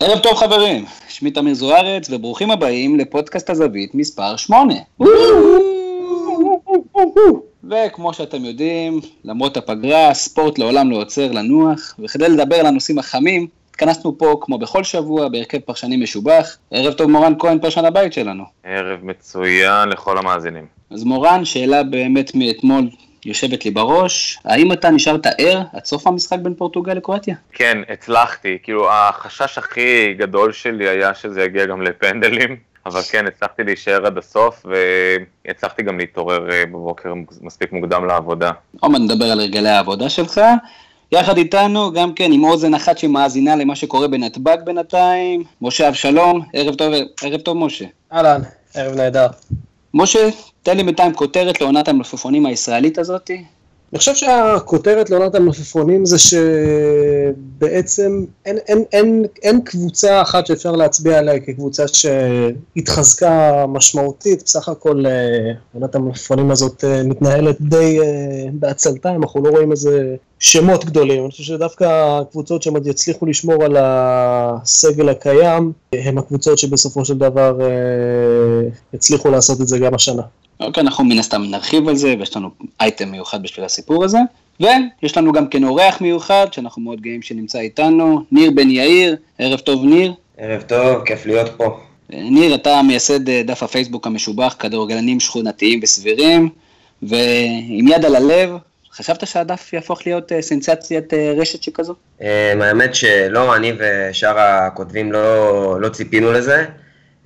ערב טוב חברים, שמי תמיר זוארץ וברוכים הבאים לפודקאסט הזווית מספר 8. וכמו שאתם יודעים, למרות הפגרה, ספורט לעולם לא עוצר לנוח, וכדי לדבר על הנושאים החמים, התכנסנו פה כמו בכל שבוע בהרכב פרשנים משובח. ערב טוב מורן כהן, פרשן הבית שלנו. ערב מצוין לכל המאזינים. אז מורן, שאלה באמת מאתמול יושבת לי בראש, האם אתה נשארת ער עד סוף המשחק בין פורטוגל לקרואטיה? כן, הצלחתי. כאילו, החשש הכי גדול שלי היה שזה יגיע גם לפנדלים, אבל כן, הצלחתי להישאר עד הסוף, והצלחתי גם להתעורר אה, בבוקר מספיק מוקדם לעבודה. עוד מעט נדבר על הרגלי העבודה שלך. יחד איתנו, גם כן עם אוזן אחת שמאזינה למה שקורה בנתב"ג בינתיים, משה אבשלום, ערב טוב, ערב טוב משה. אהלן, ערב נהדר. משה, תן לי בינתיים כותרת לעונת המלפפונים הישראלית הזאתי. אני חושב שהכותרת לעונת המלפפונים זה שבעצם אין, אין, אין, אין קבוצה אחת שאפשר להצביע עליה כקבוצה שהתחזקה משמעותית, בסך הכל אה, עונת המלפפונים הזאת אה, מתנהלת די אה, בעצלתיים, אנחנו לא רואים איזה שמות גדולים, אני חושב שדווקא הקבוצות שעוד יצליחו לשמור על הסגל הקיים, הם הקבוצות שבסופו של דבר יצליחו לעשות את זה גם השנה. אוקיי, אנחנו מן הסתם נרחיב על זה, ויש לנו אייטם מיוחד בשביל הסיפור הזה. ויש לנו גם כן אורח מיוחד, שאנחנו מאוד גאים שנמצא איתנו, ניר בן יאיר, ערב טוב ניר. ערב טוב, כיף להיות פה. ניר, אתה מייסד אה, דף הפייסבוק המשובח, כדורגלנים שכונתיים וסבירים, ועם יד על הלב, חשבת שהדף יהפוך להיות אה, סנסציית אה, רשת שכזו? האמת שלא, אני ושאר הכותבים לא, לא ציפינו לזה.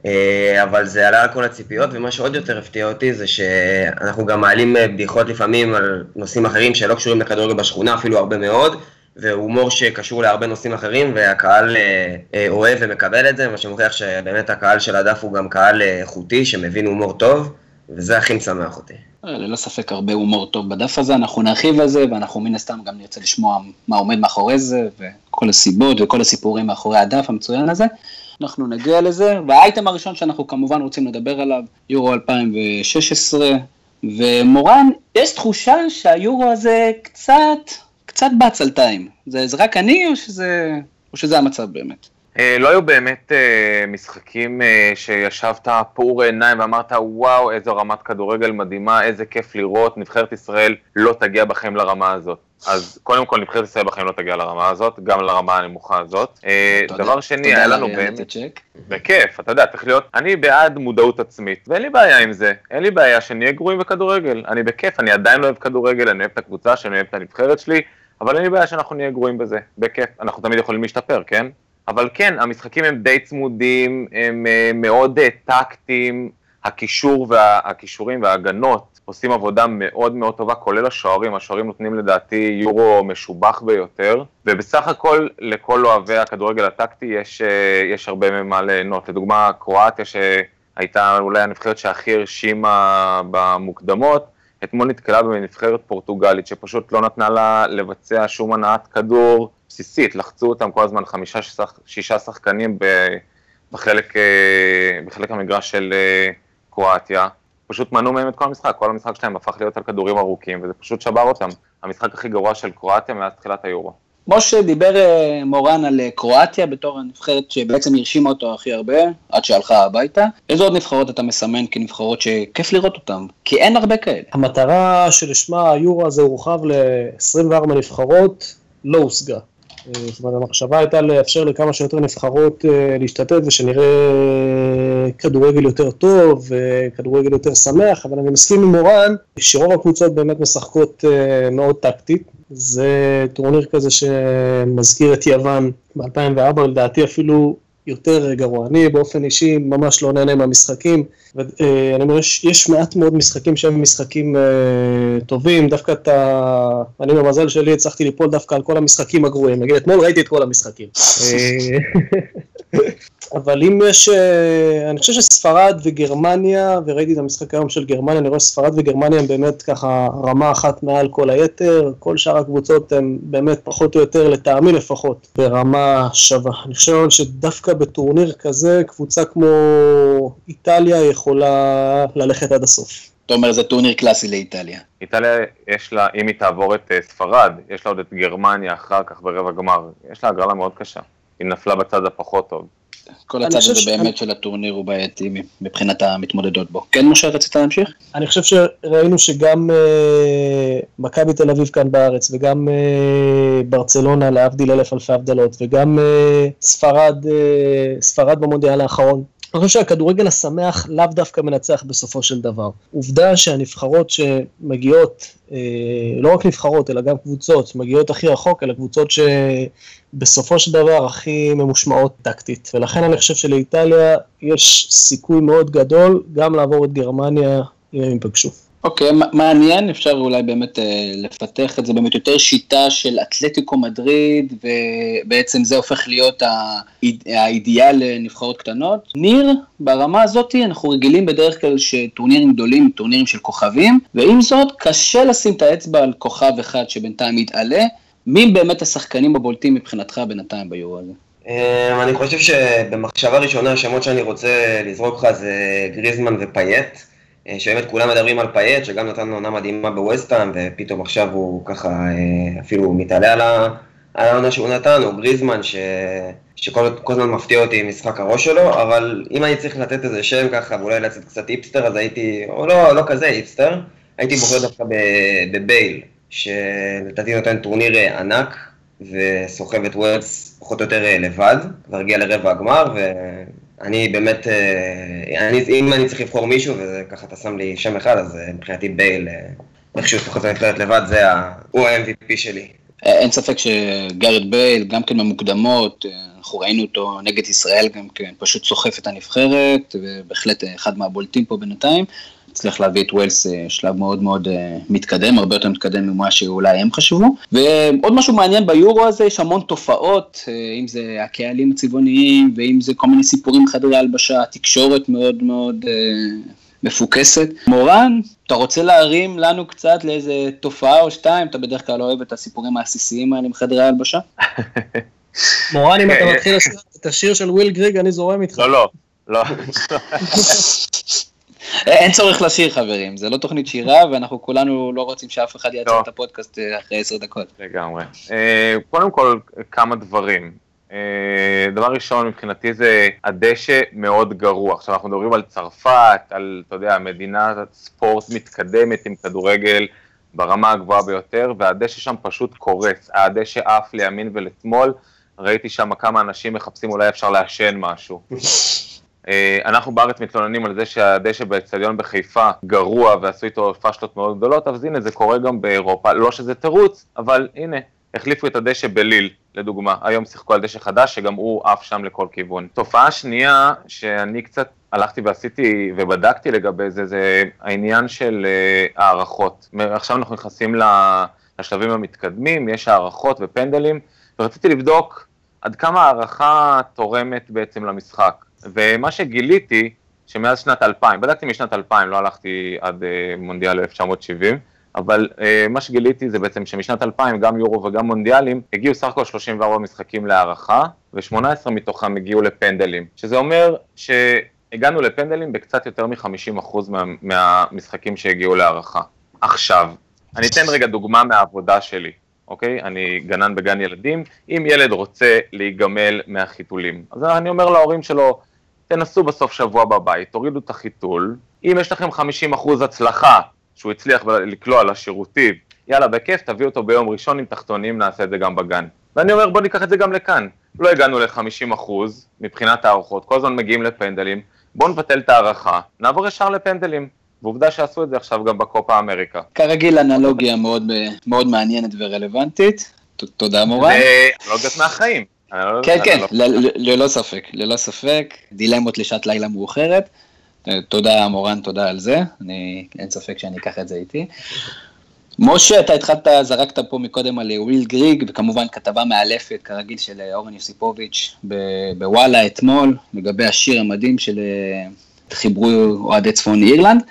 אה, אבל זה עלה על כל הציפיות, ומה שעוד יותר הפתיע אותי זה שאנחנו גם מעלים אה, בדיחות לפעמים על נושאים אחרים שלא קשורים לכדורגל בשכונה, אפילו הרבה מאוד, והומור שקשור להרבה נושאים אחרים, והקהל אה, אוהב ומקבל את זה, מה שמוכיח שבאמת הקהל של הדף הוא גם קהל איכותי, שמבין הומור טוב, וזה הכי משמח אותי. ללא ספק הרבה הומור טוב בדף הזה, אנחנו נרחיב על זה, ואנחנו מן הסתם גם נרצה לשמוע מה עומד מאחורי זה, וכל הסיבות וכל הסיפורים מאחורי הדף המצוין הזה. אנחנו נגיע לזה, והאייטם הראשון שאנחנו כמובן רוצים לדבר עליו, יורו 2016, ומורן, יש תחושה שהיורו הזה קצת, קצת בעצלתיים. זה, זה רק אני או שזה, או שזה המצב באמת? אה, לא היו באמת אה, משחקים אה, שישבת פעור עיניים ואמרת וואו איזו רמת כדורגל מדהימה, איזה כיף לראות, נבחרת ישראל לא תגיע בכם לרמה הזאת. אז קודם כל נבחרת ישראל בחיים לא תגיע לרמה הזאת, גם לרמה הנמוכה הזאת. דבר שני, היה לנו באמת... בכיף, אתה יודע, צריך להיות... אני בעד מודעות עצמית, ואין לי בעיה עם זה. אין לי בעיה שנהיה גרועים בכדורגל. אני בכיף, אני עדיין לא אוהב כדורגל, אני אוהב את הקבוצה שאני אוהב את הנבחרת שלי, אבל אין לי בעיה שאנחנו נהיה גרועים בזה. בכיף. אנחנו תמיד יכולים להשתפר, כן? אבל כן, המשחקים הם די צמודים, הם uh, מאוד uh, טקטיים, הקישור והכישורים וההגנות עושים עבודה מאוד מאוד טובה, כולל השוערים, השוערים נותנים לדעתי יורו משובח ביותר, ובסך הכל לכל אוהבי הכדורגל הטקטי יש, uh, יש הרבה ממה ליהנות. לדוגמה, קרואטיה שהייתה אולי הנבחרת שהכי הרשימה במוקדמות, אתמול נתקלה בנבחרת פורטוגלית שפשוט לא נתנה לה לבצע שום הנעת כדור, בסיסית, לחצו אותם כל הזמן חמישה, שישה שחקנים בחלק, אה, בחלק המגרש של אה, קרואטיה, פשוט מנעו מהם את כל המשחק, כל המשחק שלהם הפך להיות על כדורים ארוכים, וזה פשוט שבר אותם. המשחק הכי גרוע של קרואטיה מאז תחילת היורו. משה דיבר אה, מורן על קרואטיה בתור הנבחרת שבעצם הרשימה אותו הכי הרבה, עד שהלכה הביתה. איזה עוד נבחרות אתה מסמן כנבחרות שכיף לראות אותן? כי אין הרבה כאלה. המטרה שלשמה היורו הזה הורחב ל-24 נבחרות לא הושגה. זאת אומרת, המחשבה הייתה לאפשר לכמה שיותר נבחרות אה, להשתתף ושנראה כדורגל יותר טוב וכדורגל יותר שמח, אבל אני מסכים עם מורן שרוב הקבוצות באמת משחקות אה, מאוד טקטית. זה טורניר כזה שמזכיר את יוון ב-2004, לדעתי אפילו יותר גרוע. אני באופן אישי ממש לא נהנה מהמשחקים, ואני אומר, יש, יש מעט מאוד משחקים שהם משחקים uh, טובים, דווקא את ה... אני במזל שלי הצלחתי ליפול דווקא על כל המשחקים הגרועים, נגיד אתמול ראיתי את כל המשחקים. אבל אם יש, אה, אני חושב שספרד וגרמניה, וראיתי את המשחק היום של גרמניה, אני רואה שספרד וגרמניה הם באמת ככה רמה אחת מעל כל היתר, כל שאר הקבוצות הן באמת פחות או יותר, לטעמי לפחות, ברמה שווה. אני חושב שדווקא בטורניר כזה, קבוצה כמו איטליה יכולה ללכת עד הסוף. אתה אומר זה טורניר קלאסי לאיטליה. איטליה יש לה, אם היא תעבור את אה, ספרד, יש לה עוד את גרמניה אחר כך ברבע גמר, יש לה הגרלה מאוד קשה. היא נפלה בצד הפחות טוב. כל הצד הזה ש- באמת של הטורניר הוא בעייתי מבחינת המתמודדות בו. כן, משה, רצית להמשיך? אני חושב שראינו שגם אה, מכבי תל אביב כאן בארץ, וגם אה, ברצלונה, להבדיל אלף אלפי הבדלות, וגם אה, ספרד, אה, ספרד במונדיאל האחרון. אני חושב שהכדורגל השמח לאו דווקא מנצח בסופו של דבר. עובדה שהנבחרות שמגיעות, אה, לא רק נבחרות, אלא גם קבוצות, מגיעות הכי רחוק, אלה קבוצות שבסופו של דבר הכי ממושמעות טקטית. ולכן אני חושב שלאיטליה יש סיכוי מאוד גדול גם לעבור את גרמניה אם הם ייפגשו. אוקיי, מ- מעניין, אפשר אולי באמת אה, לפתח את זה באמת יותר שיטה של אתלטיקו מדריד, ובעצם זה הופך להיות האיד- האידיאל לנבחרות קטנות. ניר, ברמה הזאת אנחנו רגילים בדרך כלל שטורנירים גדולים, טורנירים של כוכבים, ועם זאת קשה לשים את האצבע על כוכב אחד שבינתיים יתעלה. מי באמת השחקנים הבולטים מבחינתך בינתיים ביורו הזה? אמ, אני חושב שבמחשבה ראשונה, השמות שאני רוצה לזרוק לך זה גריזמן ופייט. אה, שבאמת כולם מדברים על פייט, שגם נתן לו עונה מדהימה בווסטהאם, ופתאום עכשיו הוא ככה אה, אפילו מתעלה על העונה שהוא נתן, או גריזמן, ש... שכל כל הזמן מפתיע אותי עם משחק הראש שלו, אבל אם אני צריך לתת איזה שם ככה, ואולי לצאת קצת היפסטר, אז הייתי, או לא, לא כזה היפסטר, הייתי בוחר דווקא בבייל, שלדעתי נותן טורניר אה, ענק, וסוחב את ווילס פחות או יותר לבד, כבר הגיע לרבע הגמר, ואני באמת, אה, אני, אם אני צריך לבחור מישהו, וככה אתה שם לי שם אחד, אז אה, מבחינתי בייל, אה, איכשהו סוחב את הנבחרת לבד, זה ה... הוא ה-MVP שלי. אין ספק שגארד בייל, גם כן במוקדמות, אנחנו ראינו אותו נגד ישראל גם כן, פשוט סוחף את הנבחרת, ובהחלט אחד מהבולטים פה בינתיים. הצליח להביא את ווילס אה, שלב מאוד מאוד אה, מתקדם, הרבה יותר מתקדם ממה שאולי הם חשבו. ועוד משהו מעניין ביורו הזה, יש המון תופעות, אה, אם זה הקהלים הצבעוניים, ואם זה כל מיני סיפורים בחדרי הלבשה, תקשורת מאוד מאוד מפוקסת. מורן, אתה רוצה להרים לנו קצת לאיזה תופעה או שתיים? אתה בדרך כלל אוהב את הסיפורים העסיסיים האלה מחדרי הלבשה? מורן, אם אתה מתחיל לשיר את השיר של וויל גריג, אני זורם איתך. לא, לא, לא. אין צורך לשיר חברים, זה לא תוכנית שירה ואנחנו כולנו לא רוצים שאף אחד יעצור לא. את הפודקאסט אה, אחרי עשר דקות. לגמרי. אה, קודם כל, כמה דברים. אה, דבר ראשון, מבחינתי זה הדשא מאוד גרוע. עכשיו, אנחנו מדברים על צרפת, על, אתה יודע, מדינת ספורט מתקדמת עם כדורגל ברמה הגבוהה ביותר, והדשא שם פשוט קורס. הדשא עף לימין ולשמאל, ראיתי שם כמה אנשים מחפשים אולי אפשר לעשן משהו. אה, אנחנו בארץ מתלוננים על זה שהדשא באצטדיון בחיפה גרוע ועשו איתו פשלות מאוד גדולות, אז הנה זה קורה גם באירופה, לא שזה תירוץ, אבל הנה, החליפו את הדשא בליל, לדוגמה, היום שיחקו על דשא חדש שגם הוא עף שם לכל כיוון. תופעה שנייה שאני קצת הלכתי ועשיתי ובדקתי לגבי זה, זה העניין של אה, הערכות. עכשיו אנחנו נכנסים לשלבים המתקדמים, יש הערכות ופנדלים, ורציתי לבדוק עד כמה הערכה תורמת בעצם למשחק. ומה שגיליתי, שמאז שנת 2000, בדקתי משנת 2000, לא הלכתי עד אה, מונדיאל 1970, אבל אה, מה שגיליתי זה בעצם שמשנת 2000, גם יורו וגם מונדיאלים, הגיעו סך הכל 34 משחקים להערכה, ו-18 מתוכם הגיעו לפנדלים, שזה אומר שהגענו לפנדלים בקצת יותר מ-50% מה, מהמשחקים שהגיעו להערכה. עכשיו, אני אתן רגע דוגמה מהעבודה שלי. אוקיי? אני גנן בגן ילדים, אם ילד רוצה להיגמל מהחיתולים, אז אני אומר להורים שלו, תנסו בסוף שבוע בבית, תורידו את החיתול, אם יש לכם 50% הצלחה שהוא הצליח לקלוע לשירותים, יאללה, בכיף, תביאו אותו ביום ראשון עם תחתונים, נעשה את זה גם בגן. ואני אומר, בוא ניקח את זה גם לכאן. לא הגענו ל-50% מבחינת הערכות, כל הזמן מגיעים לפנדלים, בואו נבטל את ההערכה, נעבור ישר לפנדלים. ועובדה שעשו את זה עכשיו גם בקופה אמריקה. כרגיל אנלוגיה מאוד, מאוד מעניינת ורלוונטית, תודה מורן. זה אנלוגיות מהחיים. כן, כן, לא- ללא ספק, ללא ספק, דילמות לשעת לילה מאוחרת. אה, תודה מורן, תודה על זה, אני, אין ספק שאני אקח את זה איתי. משה, אתה התחלת, זרקת פה מקודם על וויל גריג, וכמובן כתבה מאלפת, כרגיל, של אה, אורן יוסיפוביץ' בוואלה אתמול, לגבי השיר המדהים של אה, חיברו אוהדי צפון אירלנד,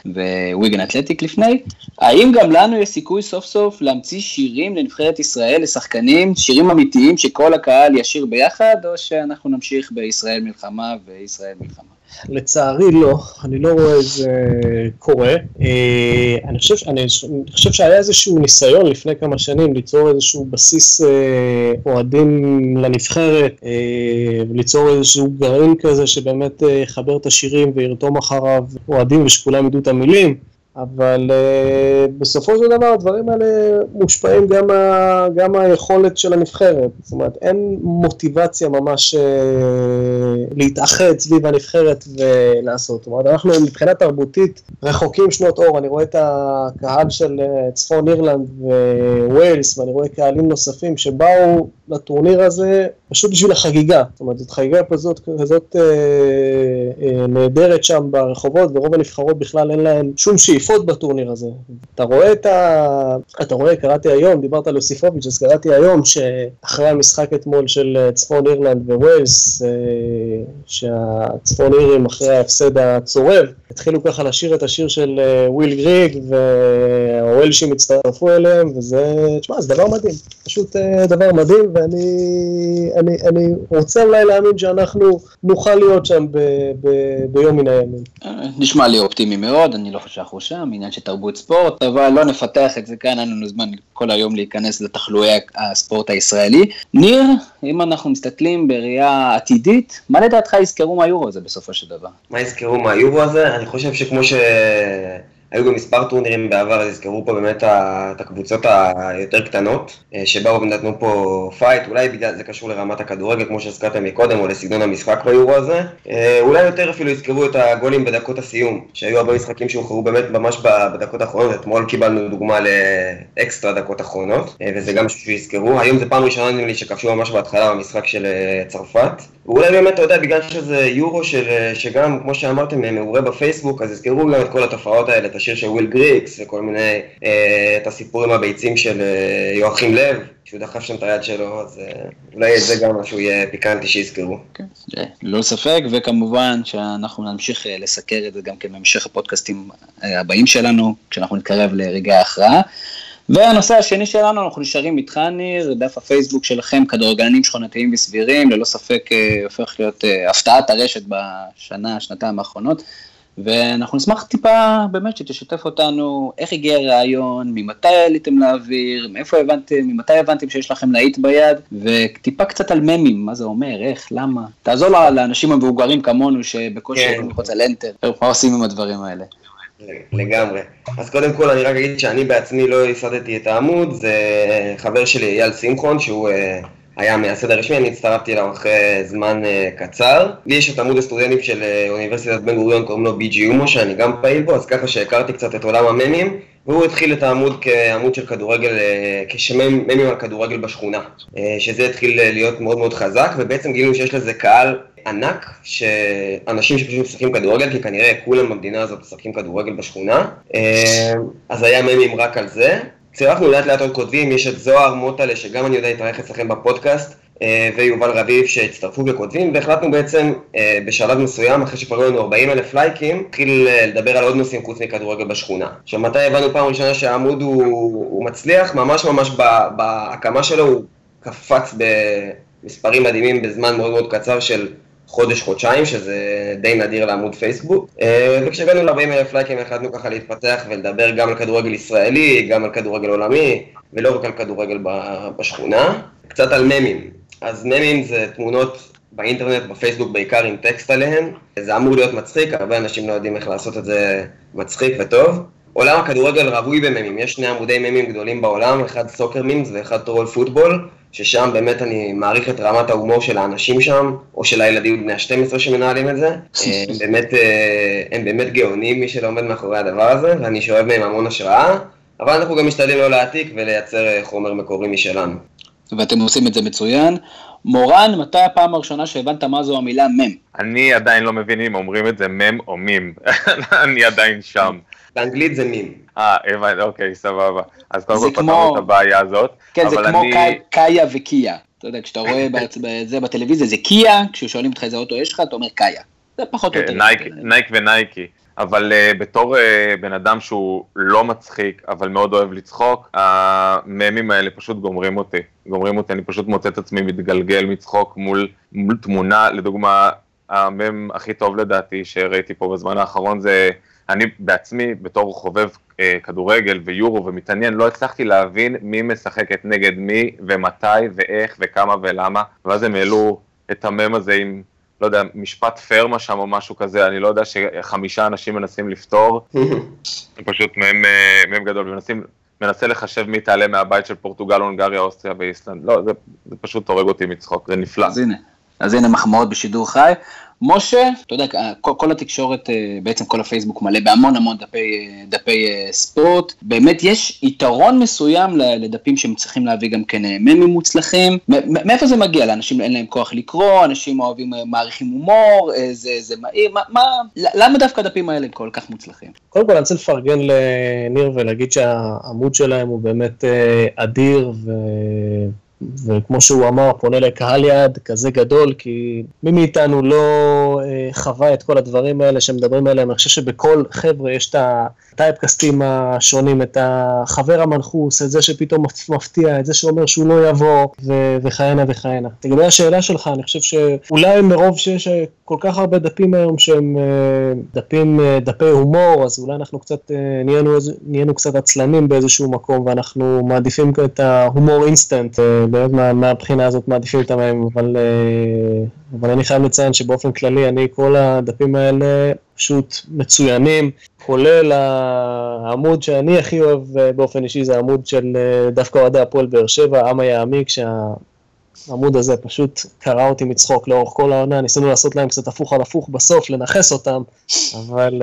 וויגן אתלטיק לפני. האם גם לנו יש סיכוי סוף סוף להמציא שירים לנבחרת ישראל, לשחקנים, שירים אמיתיים שכל הקהל ישיר ביחד, או שאנחנו נמשיך בישראל מלחמה וישראל מלחמה? לצערי לא, אני לא רואה את זה קורה. אה, אני חושב, אני, אני חושב שהיה איזשהו ניסיון לפני כמה שנים ליצור איזשהו בסיס אה, אוהדים לנבחרת, אה, ליצור איזשהו גרעין כזה שבאמת יחבר את השירים וירתום אחריו אוהדים ושכולם ידעו את המילים. אבל uh, בסופו של דבר הדברים האלה מושפעים גם, מה, גם מהיכולת של הנבחרת, זאת אומרת אין מוטיבציה ממש uh, להתאחד סביב הנבחרת ולעשות, זאת אומרת אנחנו מבחינה תרבותית רחוקים שנות אור, אני רואה את הקהל של uh, צפון אירלנד וויילס ואני רואה קהלים נוספים שבאו לטורניר הזה פשוט בשביל החגיגה, זאת אומרת זאת חגיגה כזאת, כזאת אה, אה, נהדרת שם ברחובות ורוב הנבחרות בכלל אין להם שום שאיפות בטורניר הזה. אתה רואה את ה... אתה רואה, קראתי היום, דיברת על יוסיפוביץ', אז קראתי היום שאחרי המשחק אתמול של אה, צפון אירלנד וווילס, אה, שהצפון אירים אחרי ההפסד הצורב, התחילו ככה לשיר את השיר של אה, וויל גריג והוולשים הצטרפו אליהם וזה, תשמע, זה דבר מדהים, פשוט אה, דבר מדהים ואני אני, אני רוצה אולי להאמין שאנחנו נוכל להיות שם ב, ב, ביום מן הימים. נשמע לי אופטימי מאוד, אני לא חושב שאנחנו שם, עניין של תרבות ספורט, אבל לא נפתח את זה כאן, אין לנו זמן כל היום להיכנס לתחלואי הספורט הישראלי. ניר, אם אנחנו מסתכלים בראייה עתידית, מה לדעתך יזכרו מהיורו הזה בסופו של דבר? מה יזכרו מהיורו הזה? אני חושב שכמו ש... היו גם מספר טורנירים בעבר, אז הזכרו פה באמת את הקבוצות היותר קטנות, אה, שבאו ונתנו פה fight, אולי בגלל זה קשור לרמת הכדורגל, כמו שהזכרתם מקודם, או לסגנון המשחק ביורו הזה. אה, אולי יותר אפילו יזכרו את הגולים בדקות הסיום, שהיו הרבה משחקים שהוכרעו באמת ממש בדקות האחרונות, אתמול קיבלנו דוגמה לאקסטרה דקות אחרונות, אה, וזה גם משהו שיזכרו. היום זה פעם ראשונה נראה לי שכבשו ממש בהתחלה במשחק של צרפת. ואולי באמת, אתה יודע, בגלל שזה יורו של, שגם, כמו שאמרתם, מעורה בפייסבוק, אז יזכרו גם את כל התופעות האלה, את השיר של וויל גריג, וכל מיני, אה, את הסיפור עם הביצים של אה, יואכים לב, שהוא דחף שם את היד שלו, אז אה, אולי זה גם משהו יהיה פיקנטי שיזכרו. כן, ללא ספק, וכמובן שאנחנו נמשיך אה, לסקר את זה גם כן בהמשך הפודקאסטים אה, הבאים שלנו, כשאנחנו נתקרב לרגעי ההכרעה. והנושא השני שלנו, אנחנו נשארים איתך ניר, דף הפייסבוק שלכם, כדורגלנים שכונתיים וסבירים, ללא ספק אה, הופך להיות אה, הפתעת הרשת בשנה, שנתיים האחרונות. ואנחנו נשמח טיפה באמת שתשתף אותנו, איך הגיע הרעיון, ממתי עליתם לאוויר, מאיפה הבנתם, ממתי הבנתם שיש לכם להיט ביד, וטיפה קצת על ממים, מה זה אומר, איך, למה. תעזור לאנשים המבוגרים כמונו שבקושי כן. יכולים ללחוץ על אנטר, מה עושים עם הדברים האלה. לגמרי. אז קודם כל אני רק אגיד שאני בעצמי לא ייסדתי את העמוד, זה חבר שלי אייל שמחון, שהוא אה, היה מהסד הרשמי, אני הצטרפתי אליו אחרי זמן uh, קצר. לי יש את עמוד הסטודנטים של uh, אוניברסיטת בן גוריון, קוראים לו ביג'י הומו, שאני גם פעיל בו, אז ככה שהכרתי קצת את עולם הממים, והוא התחיל את העמוד כעמוד של כדורגל, כשממים על כדורגל בשכונה, שזה התחיל להיות מאוד מאוד חזק, ובעצם גילינו שיש לזה קהל ענק, שאנשים שפשוט משחקים כדורגל, כי כנראה כולם במדינה הזאת משחקים כדורגל בשכונה, uh, אז היה ממים רק על זה. צירפנו לאט לאט עוד כותבים, יש את זוהר מוטלה, שגם אני יודע להתארח אצלכם בפודקאסט, אה, ויובל רביב שהצטרפו וכותבים, והחלטנו בעצם אה, בשלב מסוים, אחרי שכבר היו לנו 40 אלף לייקים, התחיל אה, לדבר על עוד נושאים חוץ מכדורגל בשכונה. עכשיו, מתי הבנו פעם ראשונה שהעמוד הוא, הוא מצליח? ממש ממש בהקמה שלו הוא קפץ במספרים מדהימים בזמן מאוד מאוד קצר של חודש-חודשיים, שזה די נדיר לעמוד פייסבוק. אה, וכשהגענו ל-40 אלף לייקים החלטנו ככה להתפתח ולדבר גם על כדורגל ישראלי, גם על כדורגל עולמי, ולא רק על כדורגל בשכונה. קצת על ממים. אז ממים זה תמונות באינטרנט, בפייסבוק בעיקר עם טקסט עליהן. זה אמור להיות מצחיק, הרבה אנשים לא יודעים איך לעשות את זה מצחיק וטוב. עולם הכדורגל רווי בממים, יש שני עמודי ממים גדולים בעולם, אחד סוקר ממס ואחד טרול פוטבול. ששם באמת אני מעריך את רמת ההומור של האנשים שם, או של הילדים בני ה-12 שמנהלים את זה. הם באמת, אה, הם באמת גאונים, מי שלא עומד מאחורי הדבר הזה, ואני שואב מהם המון השראה, אבל אנחנו גם משתדלים לא להעתיק ולייצר אה, חומר מקורי משלנו. ואתם עושים את זה מצוין. מורן, מתי הפעם הראשונה שהבנת מה זו המילה מם? אני עדיין לא מבין אם אומרים את זה מם או מים. אני עדיין שם. באנגלית זה מים. אה, הבנתי, אוקיי, סבבה. אז קודם כל פתרנו את הבעיה הזאת. כן, זה כמו קאיה וקיה. אתה יודע, כשאתה רואה זה בטלוויזיה, זה קיה, כששואלים אותך איזה אוטו יש לך, אתה אומר קאיה. זה פחות או יותר. נייק ונייקי. אבל uh, בתור uh, בן אדם שהוא לא מצחיק, אבל מאוד אוהב לצחוק, הממים האלה פשוט גומרים אותי. גומרים אותי, אני פשוט מוצא את עצמי מתגלגל מצחוק מול, מול תמונה, לדוגמה, המם הכי טוב לדעתי שראיתי פה בזמן האחרון זה, אני בעצמי בתור חובב אה, כדורגל ויורו ומתעניין, לא הצלחתי להבין מי משחקת נגד מי ומתי ואיך וכמה ולמה, ואז הם העלו את המם הזה עם, לא יודע, משפט פרמה שם או משהו כזה, אני לא יודע שחמישה אנשים מנסים לפתור, זה פשוט מם, אה, מם גדול, ומנסים מנסה לחשב מי תעלה מהבית של פורטוגל, הונגריה, אוסטריה ואיסלנד. לא, זה, זה פשוט הורג אותי מצחוק, זה נפלא. אז הנה, אז הנה מחמאות בשידור חי. משה, אתה יודע, כל, כל התקשורת, אה, בעצם כל הפייסבוק מלא בהמון המון דפי, אה, דפי אה, ספורט. באמת יש יתרון מסוים לדפים שהם צריכים להביא גם כן ממים מוצלחים. מאיפה זה מגיע? לאנשים אין להם כוח לקרוא, אנשים אוהבים, מעריכים הומור, זה, זה מהיר, מה, מה, למה דווקא הדפים האלה כל כך מוצלחים? קודם כל אני רוצה לפרגן לניר ולהגיד שהעמוד שלהם הוא באמת אדיר ו... וכמו שהוא אמר, פונה לקהל יעד כזה גדול, כי מי מאיתנו לא אה, חווה את כל הדברים האלה שמדברים עליהם, אני חושב שבכל חבר'ה יש את הטייפקסטים השונים, את החבר המנחוס, את זה שפתאום מפתיע, את זה שאומר שהוא לא יבוא, ו- וכהנה וכהנה. לגבי השאלה שלך, אני חושב שאולי מרוב שיש כל כך הרבה דפים היום שהם אה, דפים, אה, דפי הומור, אז אולי אנחנו קצת, אה, נהיינו, נהיינו קצת עצלנים באיזשהו מקום, ואנחנו מעדיפים את ההומור אינסטנט. באמת מה, מהבחינה הזאת מעדיפים את המים, אבל, אבל אני חייב לציין שבאופן כללי, אני, כל הדפים האלה פשוט מצוינים, כולל העמוד שאני הכי אוהב באופן אישי, זה העמוד של דווקא אוהדי הפועל באר שבע, עם היעמיק, שהעמוד הזה פשוט קרע אותי מצחוק לאורך כל העונה, ניסינו לעשות להם קצת הפוך על הפוך בסוף, לנכס אותם, אבל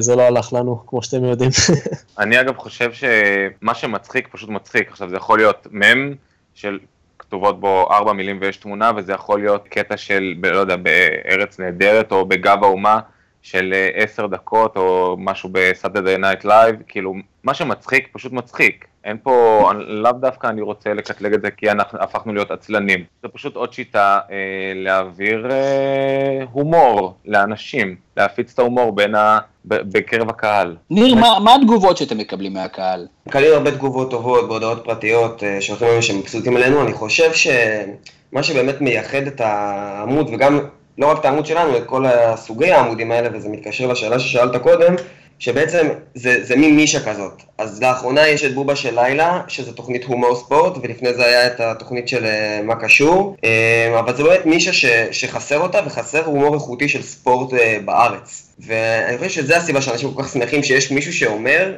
זה לא הלך לנו, כמו שאתם יודעים. אני אגב חושב שמה שמצחיק פשוט מצחיק, עכשיו זה יכול להיות מם של כתובות בו ארבע מילים ויש תמונה, וזה יכול להיות קטע של, לא יודע, בארץ נהדרת או בגב האומה של אה, עשר דקות או משהו בסאטרדי נייט לייב, כאילו, מה שמצחיק פשוט מצחיק. אין פה, לאו דווקא אני רוצה לקטלג את זה כי אנחנו הפכנו להיות עצלנים. זה פשוט עוד שיטה אה, להעביר אה, הומור לאנשים, להפיץ את ההומור בין ה... בקרב הקהל. ניר, מה, מה התגובות שאתם מקבלים מהקהל? מקבלים הרבה תגובות טובות בהודעות פרטיות אה, שולחים לנו שמבסוטים עלינו, אני חושב שמה שבאמת מייחד את העמוד, וגם לא רק את העמוד שלנו, את כל הסוגי העמודים האלה, וזה מתקשר לשאלה ששאלת קודם, שבעצם זה, זה מין נישה כזאת. אז לאחרונה יש את בובה של לילה, שזה תוכנית הומור ספורט, ולפני זה היה את התוכנית של אה, מה קשור, אה, אבל זה באמת נישה ש, שחסר אותה, וחסר הומור איכותי של ספורט אה, בארץ. ואני חושב שזו הסיבה שאנשים כל כך שמחים שיש מישהו שאומר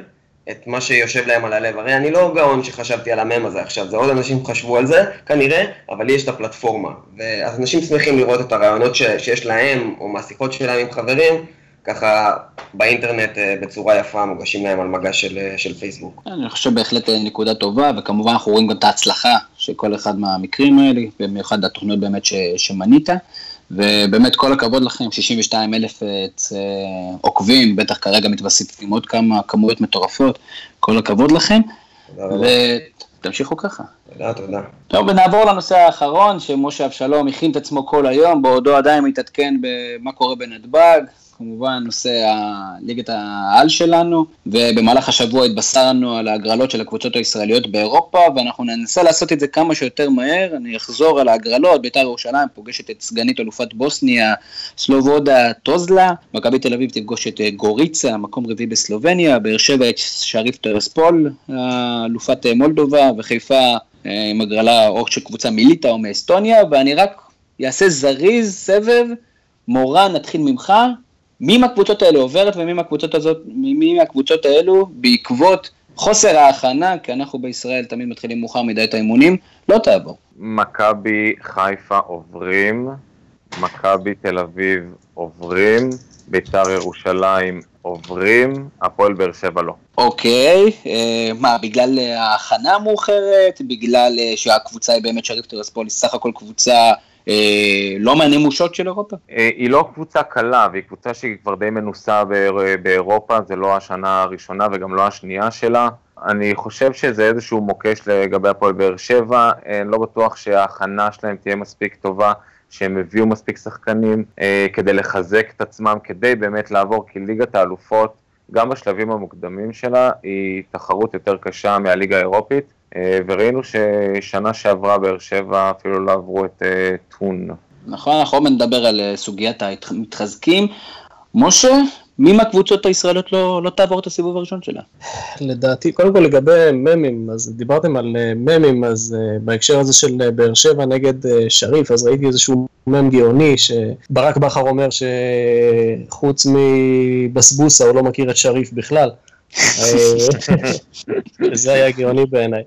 את מה שיושב להם על הלב. הרי אני לא גאון שחשבתי על המם הזה עכשיו, זה עוד אנשים חשבו על זה, כנראה, אבל לי יש את הפלטפורמה. ואז אנשים שמחים לראות את הרעיונות ש, שיש להם, או מהשיחות שלהם עם חברים, ככה באינטרנט אה, בצורה יפה מוגשים להם על מגש של, אה, של פייסבוק. אני חושב בהחלט אה, נקודה טובה, וכמובן אנחנו רואים גם את ההצלחה של כל אחד מהמקרים האלה, במיוחד התוכניות באמת ש, שמנית, ובאמת כל הכבוד לכם, 62 אלף עוקבים, בטח כרגע מתווספים עוד כמה כמויות מטורפות, כל הכבוד לכם. ותמשיכו ככה. תודה, תודה. טוב, ונעבור לנושא האחרון, שמשה אבשלום הכין את עצמו כל היום, בעודו עדיין מתעדכן במה קורה בנתב"ג, כמובן נושא ליגת העל שלנו, ובמהלך השבוע התבשרנו על ההגרלות של הקבוצות הישראליות באירופה, ואנחנו ננסה לעשות את זה כמה שיותר מהר, אני אחזור על ההגרלות, בית"ר ירושלים פוגשת את סגנית אלופת בוסניה, סלובודה טוזלה, מכבי תל אביב תפגוש את גוריצה, מקום רביעי בסלובניה, באר שבע את שריף טרספול, אלופת מולדובה, וחיפה אה, עם הגרלה או של קבוצה מליטא או מאסטוניה, ואני רק אעשה זריז סבב, מורן, נתחיל ממך, מי מהקבוצות האלה עוברת ומי מהקבוצות, הזאת, מי מהקבוצות האלו בעקבות חוסר ההכנה, כי אנחנו בישראל תמיד מתחילים מאוחר מדי את האימונים, לא תעבור. מכבי חיפה עוברים, מכבי תל אביב עוברים, בית"ר ירושלים עוברים, הפועל באר שבע לא. אוקיי, אה, מה, בגלל ההכנה המאוחרת? בגלל אה, שהקבוצה היא באמת שריף טרספוליס, סך הכל קבוצה אה, לא מהנמושות של אירופה? אה, היא לא קבוצה קלה, והיא קבוצה שהיא כבר די מנוסה באיר, באירופה, זה לא השנה הראשונה וגם לא השנייה שלה. אני חושב שזה איזשהו מוקש לגבי הפועל באר שבע, אני אה, לא בטוח שההכנה שלהם תהיה מספיק טובה. שהם הביאו מספיק שחקנים אה, כדי לחזק את עצמם, כדי באמת לעבור, כי ליגת האלופות, גם בשלבים המוקדמים שלה, היא תחרות יותר קשה מהליגה האירופית, אה, וראינו ששנה שעברה באר שבע אפילו לא עברו את אה, טון. נכון, אנחנו עוד נדבר על אה, סוגיית המתחזקים. משה, מי מהקבוצות הישראליות לא, לא תעבור את הסיבוב הראשון שלה? לדעתי, קודם כל לגבי ממים, אז דיברתם על אה, ממים, אז uh, בהקשר הזה של באר שבע נגד uh, שריף, אז ראיתי איזשהו מם גאוני, שברק בכר אומר שחוץ מבסבוסה הוא לא מכיר את שריף בכלל. זה היה גאוני בעיניי.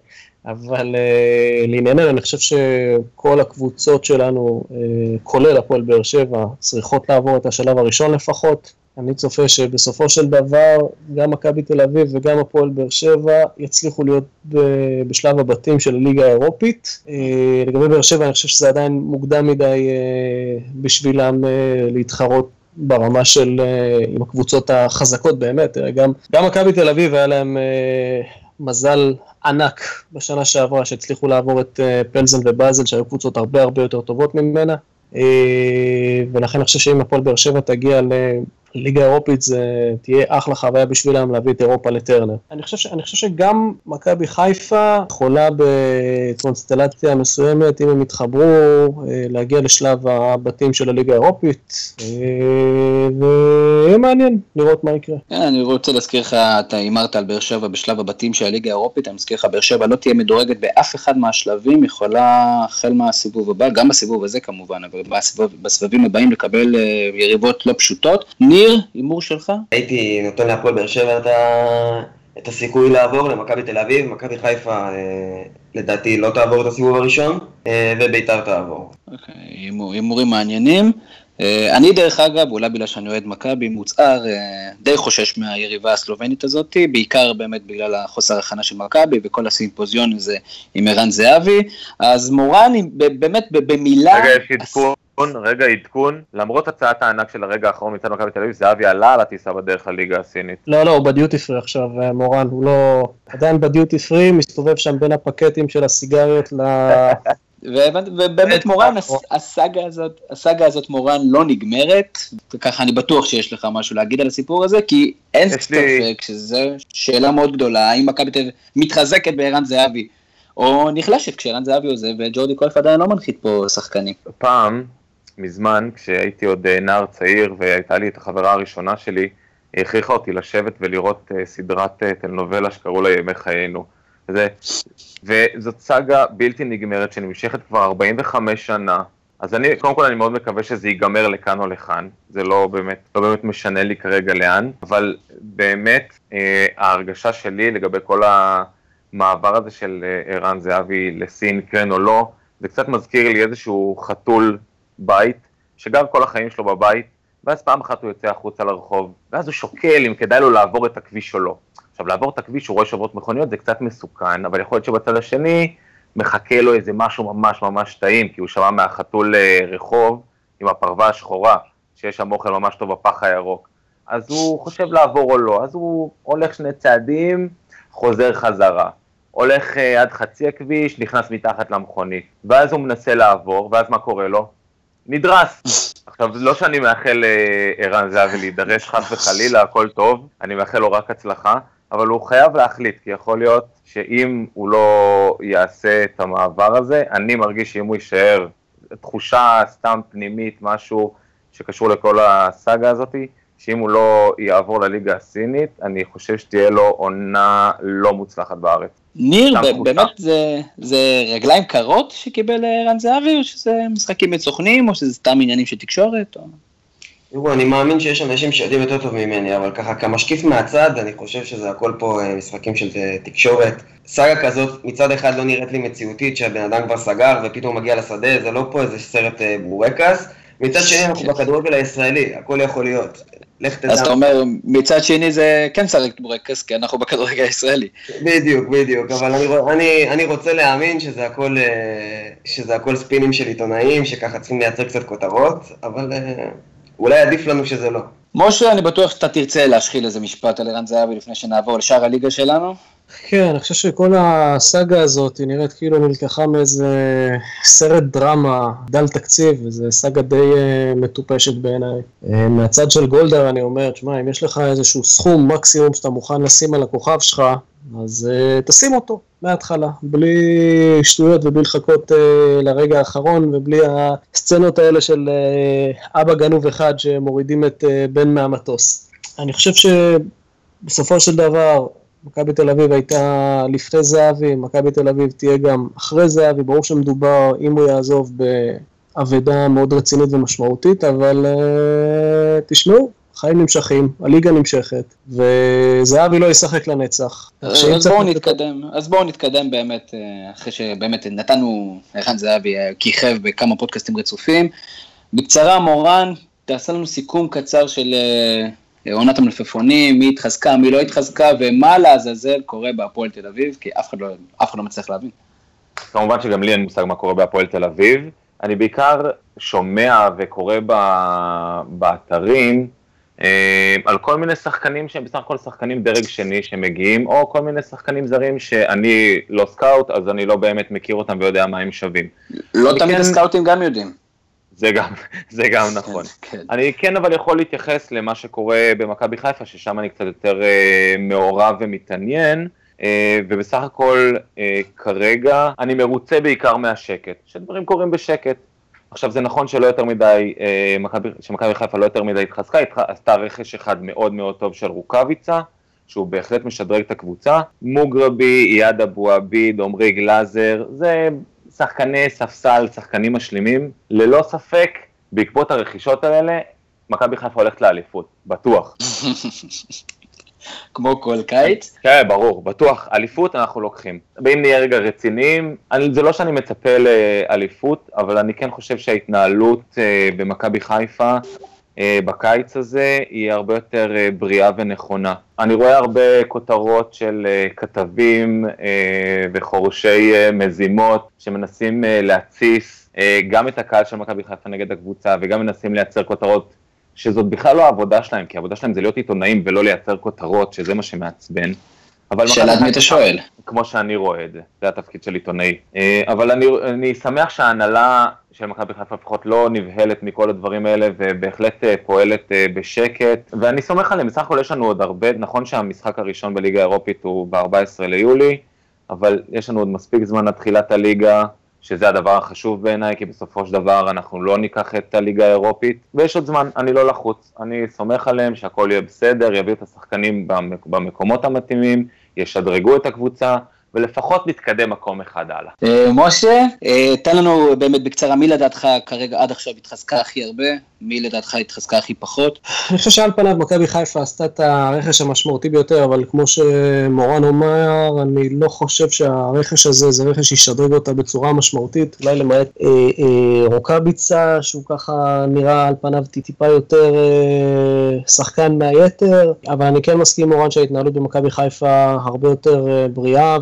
אבל uh, לענייננו, אני חושב שכל הקבוצות שלנו, uh, כולל הפועל באר שבע, צריכות לעבור את השלב הראשון לפחות. אני צופה שבסופו של דבר גם מכבי תל אביב וגם הפועל באר שבע יצליחו להיות בשלב הבתים של הליגה האירופית. לגבי באר שבע אני חושב שזה עדיין מוקדם מדי בשבילם להתחרות ברמה של, uh, עם הקבוצות החזקות באמת, גם, גם מכבי תל אביב היה להם uh, מזל ענק בשנה שעברה שהצליחו לעבור את אה, פלזן ובאזל שהיו קבוצות הרבה הרבה יותר טובות ממנה. אה, ולכן אני חושב שאם הפועל באר שבע תגיע ליגה אירופית זה תהיה אחלה חוויה בשבילם להביא את אירופה לטרנר. אני חושב, ש, אני חושב שגם מכבי חיפה יכולה בקונסטלציה מסוימת, אם הם יתחברו, אה, להגיע לשלב הבתים של הליגה האירופית, אה, ויהיה מעניין לראות מה יקרה. כן, אני רוצה להזכיר לך, אתה הימרת על באר שבע בשלב הבתים של הליגה האירופית, אני מזכיר לך, באר שבע לא תהיה מדורגת באף אחד מהשלבים, יכולה החל מהסיבוב הבא, גם בסיבוב הזה כמובן, אבל בסבבים הבאים לקבל אה, יריבות לא פשוטות. ניר, הימור שלך? הייתי נותן להפועל באר שבע את, ה... את הסיכוי לעבור למכבי תל אביב, מכבי חיפה אה, לדעתי לא תעבור את הסיבוב הראשון, אה, וביתר תעבור. אוקיי, הימורים מעניינים. אה, אני דרך אגב, אולי בגלל שאני אוהד מכבי מוצהר, די חושש מהיריבה הסלובנית הזאת, בעיקר באמת בגלל החוסר הכנה של מכבי וכל הסימפוזיון הזה עם ערן זהבי, אז מורן, באמת במילה... רגע, יש עדכון. רגע עדכון, למרות הצעת הענק של הרגע האחרון מצד מכבי תל אביב, זהבי עלה על הטיסה בדרך לליגה הסינית. לא, לא, הוא בדיוטי פרי עכשיו, אה, מורן, הוא לא... עדיין בדיוטי פרי, מסתובב שם בין הפקטים של הסיגריות ל... ובאמת מורן, הסאגה הזאת, הסאגה הזאת מורן לא נגמרת, וככה אני בטוח שיש לך משהו להגיד על הסיפור הזה, כי אין ספק שזו שאלה מאוד גדולה, האם מכבי תל אביב מתחזקת בערן זהבי, או נחלשת כשערן זהבי עוזב וג'ורדי קרויף עדיין לא מנחית פה שחקנים. פעם, מזמן, כשהייתי עוד אה, נער צעיר והייתה לי את החברה הראשונה שלי, היא הכריחה אותי לשבת ולראות uh, סדרת uh, טלנובלה שקראו לה ימי חיינו. וזה, וזאת סאגה בלתי נגמרת שנמשכת כבר 45 שנה. אז אני, קודם כל אני מאוד מקווה שזה ייגמר לכאן או לכאן, זה לא באמת, לא באמת משנה לי כרגע לאן, אבל באמת אה, ההרגשה שלי לגבי כל המעבר הזה של ערן זהבי לסין, כן או לא, זה קצת מזכיר לי איזשהו חתול בית, שגר כל החיים שלו בבית, ואז פעם אחת הוא יוצא החוצה לרחוב, ואז הוא שוקל אם כדאי לו לעבור את הכביש או לא. עכשיו, לעבור את הכביש, הוא רואה שעוברות מכוניות, זה קצת מסוכן, אבל יכול להיות שבצד השני מחכה לו איזה משהו ממש ממש טעים, כי הוא שמע מהחתול אה, רחוב עם הפרווה השחורה, שיש שם אוכל ממש טוב בפח הירוק. אז הוא חושב לעבור או לא, אז הוא הולך שני צעדים, חוזר חזרה. הולך uh, עד חצי הכביש, נכנס מתחת למכונית, ואז הוא מנסה לעבור, ואז מה קורה לו? נדרס. עכשיו, לא שאני מאחל אה, זהבי להידרש חס וחלילה, הכל טוב, אני מאחל לו רק הצלחה, אבל הוא חייב להחליט, כי יכול להיות שאם הוא לא יעשה את המעבר הזה, אני מרגיש שאם הוא יישאר, תחושה סתם פנימית, משהו שקשור לכל הסאגה הזאתי, שאם הוא לא יעבור לליגה הסינית, אני חושב שתהיה לו עונה לא מוצלחת בארץ. ניר, באמת זה, זה רגליים קרות שקיבל ערן זהבי, או שזה משחקים מצוכנים, או שזה סתם עניינים של תקשורת? או... תראו, אני מאמין שיש אנשים שיודעים יותר טוב ממני, אבל ככה כמשקיף מהצד, אני חושב שזה הכל פה אה, משחקים של אה, תקשורת. סאגה כזאת מצד אחד לא נראית לי מציאותית, שהבן אדם כבר סגר ופתאום מגיע לשדה, זה לא פה איזה סרט אה, בורקס. מצד שני אנחנו כן. בכדורגל הישראלי, הכל יכול להיות. לך תדע. אז אתה אומר, מצד שני זה כן סרט בורקס, כי אנחנו בכדורגל הישראלי. בדיוק, בדיוק, אבל אני, אני, אני רוצה להאמין שזה הכל, שזה הכל ספינים של עיתונאים, שככה צריכים לייצר קצת כותרות, אבל אולי עדיף לנו שזה לא. משה, אני בטוח שאתה תרצה להשחיל איזה משפט על ערן זהבי לפני שנעבור לשאר הליגה שלנו. כן, אני חושב שכל הסאגה הזאת היא נראית כאילו נלקחה מאיזה סרט דרמה דל תקציב, וזו סאגה די uh, מטופשת בעיניי. Uh, מהצד של גולדהר אני אומר, תשמע, אם יש לך איזשהו סכום מקסימום שאתה מוכן לשים על הכוכב שלך, אז uh, תשים אותו מההתחלה, בלי שטויות ובלי לחכות uh, לרגע האחרון ובלי הסצנות האלה של uh, אבא גנוב אחד שמורידים את uh, בן מהמטוס. אני חושב שבסופו של דבר מכבי תל אביב הייתה לפני זהבי, מכבי תל אביב תהיה גם אחרי זהבי, ברור שמדובר אם הוא יעזוב באבדה מאוד רצינית ומשמעותית, אבל uh, תשמעו, חיים נמשכים, הליגה נמשכת, וזהבי לא ישחק לנצח. אז בואו נתקדם, אז בואו נתקדם באמת, אה, אחרי שבאמת נתנו, היכן זהבי כיכב בכמה פודקאסטים רצופים. בקצרה, מורן, תעשה לנו סיכום קצר של אה, עונת המלפפונים, מי התחזקה, מי לא התחזקה, ומה לעזאזל קורה בהפועל תל אביב, כי אף אחד לא, אף אחד לא מצליח להבין. כמובן שגם לי אין מושג מה קורה בהפועל תל אביב. אני בעיקר שומע וקורא באתרים אה, על כל מיני שחקנים שהם בסך הכל שחקנים דרג שני שמגיעים, או כל מיני שחקנים זרים שאני לא סקאוט, אז אני לא באמת מכיר אותם ויודע מה הם שווים. לא תמיד כן... הסקאוטים גם יודעים. זה גם, זה גם נכון. כן. אני כן אבל יכול להתייחס למה שקורה במכבי חיפה, ששם אני קצת יותר אה, מעורב ומתעניין, אה, ובסך הכל אה, כרגע אני מרוצה בעיקר מהשקט, שדברים קורים בשקט. עכשיו זה נכון שלא יותר מדי, אה, שמכבי חיפה לא יותר מדי התחזקה, עשתה רכש אחד מאוד מאוד טוב של רוקאביצה, שהוא בהחלט משדרג את הקבוצה. מוגרבי, אייד אבו עביד, עמרי גלאזר, זה שחקני ספסל, שחקנים משלימים, ללא ספק, בעקבות הרכישות האלה, מכבי חיפה הולכת לאליפות, בטוח. כמו כל קיץ. כן, ברור, בטוח, אליפות אנחנו לוקחים. ואם נהיה רגע רציניים, זה לא שאני מצפה לאליפות, אבל אני כן חושב שההתנהלות uh, במכבי חיפה uh, בקיץ הזה היא הרבה יותר uh, בריאה ונכונה. אני רואה הרבה כותרות של כתבים וחורשי מזימות שמנסים להתסיס גם את הקהל של מכבי חיפה נגד הקבוצה וגם מנסים לייצר כותרות שזאת בכלל לא העבודה שלהם, כי העבודה שלהם זה להיות עיתונאים ולא לייצר כותרות, שזה מה שמעצבן. שאלת מי אתה שואל. כמו שאני רואה את זה, זה התפקיד של עיתונאי. אה, אבל אני, אני שמח שההנהלה של מכבי חיפה לפחות לא נבהלת מכל הדברים האלה, ובהחלט אה, פועלת אה, בשקט, ואני סומך עליהם, בסך הכל יש לנו עוד הרבה, נכון שהמשחק הראשון בליגה האירופית הוא ב-14 ליולי, אבל יש לנו עוד מספיק זמן עד תחילת הליגה, שזה הדבר החשוב בעיניי, כי בסופו של דבר אנחנו לא ניקח את הליגה האירופית, ויש עוד זמן, אני לא לחוץ, אני סומך עליהם שהכל יהיה בסדר, יביאו את השחקנים במקומות המתאימים, ישדרגו את הקבוצה, ולפחות נתקדם מקום אחד הלאה. אה, משה, אה, תן לנו באמת בקצרה, מי לדעתך כרגע עד עכשיו התחזקה הכי הרבה, מי לדעתך התחזקה הכי פחות? אני חושב שעל פניו מכבי חיפה עשתה את הרכש המשמעותי ביותר, אבל כמו שמורן אומר, אני לא חושב שהרכש הזה זה רכש שישדרג אותה בצורה משמעותית, אולי למעט אה, אה, רוקאביצה, שהוא ככה נראה על פניו טיפה יותר אה, שחקן מהיתר, אבל אני כן מסכים עם מורן שההתנהלות במכבי חיפה הרבה יותר אה, בריאה,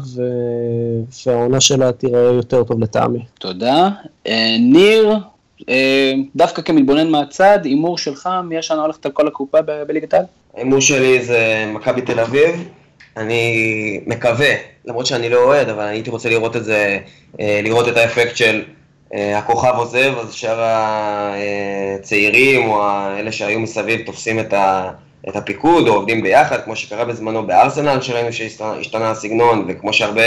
והעונה שלה תראה יותר טוב לטעמי. תודה. אה, ניר, דווקא כמתבונן מהצד, הימור שלך, מי השנה הולכת על כל הקופה בליגת העל? ההימור שלי זה מכבי תל אביב. אני מקווה, למרות שאני לא אוהד, אבל הייתי רוצה לראות את זה, אה, לראות את האפקט של הכוכב עוזב, אז שאר הצעירים או אלה שהיו מסביב תופסים את ה... את הפיקוד או עובדים ביחד, כמו שקרה בזמנו בארסנל, שראינו שהשתנה הסגנון, וכמו שהרבה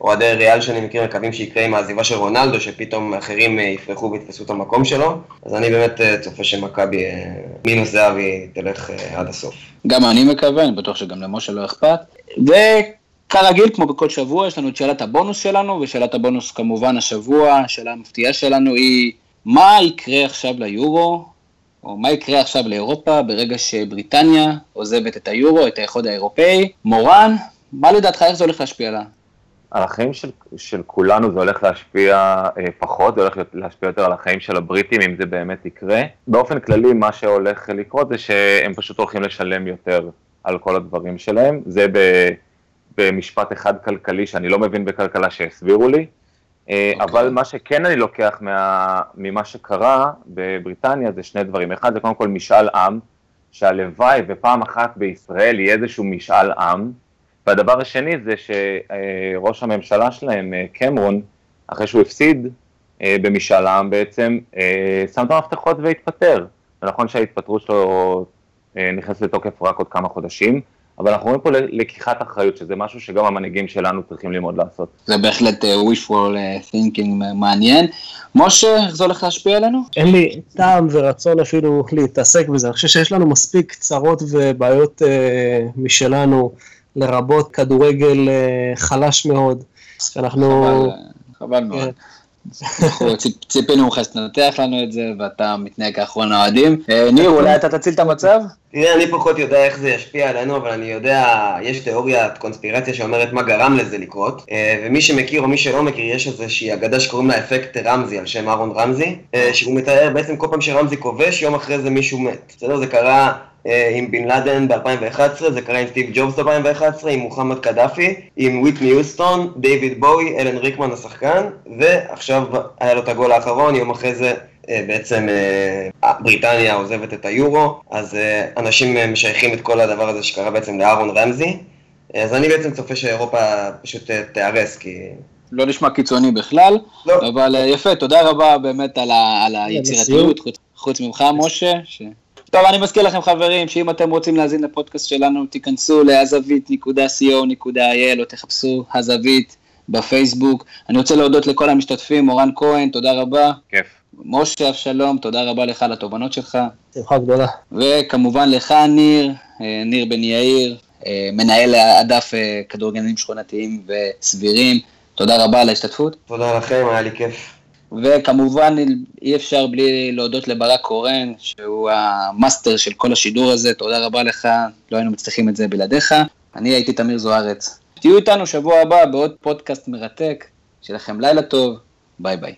אוהדי ריאל שאני מכיר מקווים שיקרה עם העזיבה של רונלדו, שפתאום אחרים אה, יפרחו ויתפסו את המקום שלו. אז אני באמת אה, צופה שמכבי אה, מינוס זהבי תלך עד הסוף. גם אני מקווה, אני בטוח שגם למשה לא אכפת. וכרגיל, כמו בכל שבוע, יש לנו את שאלת הבונוס שלנו, ושאלת הבונוס כמובן השבוע, השאלה המפתיעה שלנו היא, מה יקרה עכשיו ליורו או מה יקרה עכשיו לאירופה ברגע שבריטניה עוזבת את היורו, את האיחוד האירופאי. מורן, מה לדעתך, איך זה הולך להשפיע עליה? על החיים של, של כולנו זה הולך להשפיע אה, פחות, זה הולך להשפיע יותר על החיים של הבריטים, אם זה באמת יקרה. באופן כללי, מה שהולך לקרות זה שהם פשוט הולכים לשלם יותר על כל הדברים שלהם. זה ב, במשפט אחד כלכלי שאני לא מבין בכלכלה שהסבירו לי. Okay. אה, אוקיי. אבל מה שכן אני לוקח מה, ממה שקרה בבריטניה זה שני דברים. אחד זה קודם כל משאל עם, שהלוואי ופעם אחת בישראל יהיה איזשהו משאל עם, והדבר השני זה שראש הממשלה שלהם, אה, קמרון, אחרי שהוא הפסיד אה, במשאל עם בעצם, שם את המפתחות והתפטר. ונכון שההתפטרות שלו נכנסת לתוקף רק עוד כמה חודשים, אבל אנחנו רואים פה לקיחת אחריות, שזה משהו שגם המנהיגים שלנו צריכים ללמוד לעשות. זה בהחלט uh, wishful thinking מעניין. משה, איך זה הולך להשפיע עלינו? אין לי טעם ורצון אפילו להתעסק בזה, אני חושב שיש לנו מספיק צרות ובעיות uh, משלנו, לרבות כדורגל uh, חלש מאוד, שאנחנו... חבל, חבל מאוד. אנחנו ציפינו ממך שתנתח לנו את זה, ואתה מתנהג כאחרון האוהדים. אה, ניר, אולי אתה תציל את המצב? תראה, אני פחות יודע איך זה ישפיע עלינו, אבל אני יודע, יש תיאוריית קונספירציה שאומרת מה גרם לזה לקרות, אה, ומי שמכיר או מי שלא מכיר, יש איזושהי אגדה שקוראים לה אפקט רמזי, על שם אהרון רמזי, אה, שהוא מתאר בעצם כל פעם שרמזי כובש, יום אחרי זה מישהו מת. בסדר? זה קרה עם בן לאדן ב-2011, זה קרה עם סטיב ג'ובס ב-2011, עם מוחמד קדאפי, עם וויטני יוסטון, דיוויד בואי, אלן ריקמן השחקן, ועכשיו היה לו את הגול האחרון, יום אחרי זה אה, בעצם אה, בריטניה עוזבת את היורו, אז אנשים משייכים את כל הדבר הזה שקרה בעצם לאהרון רמזי, אז אני בעצם צופה שאירופה פשוט תיהרס, כי... לא נשמע קיצוני בכלל, לא. אבל יפה, תודה רבה באמת על, ה, על היצירתיות, חוץ, חוץ ממך, משה. ש... טוב, אני מזכיר לכם חברים, שאם אתם רוצים להאזין לפודקאסט שלנו, תיכנסו להזווית.co.il או תחפשו הזווית בפייסבוק. אני רוצה להודות לכל המשתתפים, מורן כהן, תודה רבה. כיף. משה אבשלום, תודה רבה לך על התובנות שלך. שמחה גדולה. וכמובן לך, ניר, אה, ניר בן יאיר, אה, מנהל הדף אה, כדורגלנים שכונתיים וסבירים. תודה רבה על ההשתתפות. תודה לכם, היה לי כיף. וכמובן אי אפשר בלי להודות לברק קורן, שהוא המאסטר של כל השידור הזה, תודה רבה לך, לא היינו מצליחים את זה בלעדיך. אני הייתי תמיר זוארץ. תהיו איתנו שבוע הבא בעוד פודקאסט מרתק, שיהיה לכם לילה טוב, ביי ביי.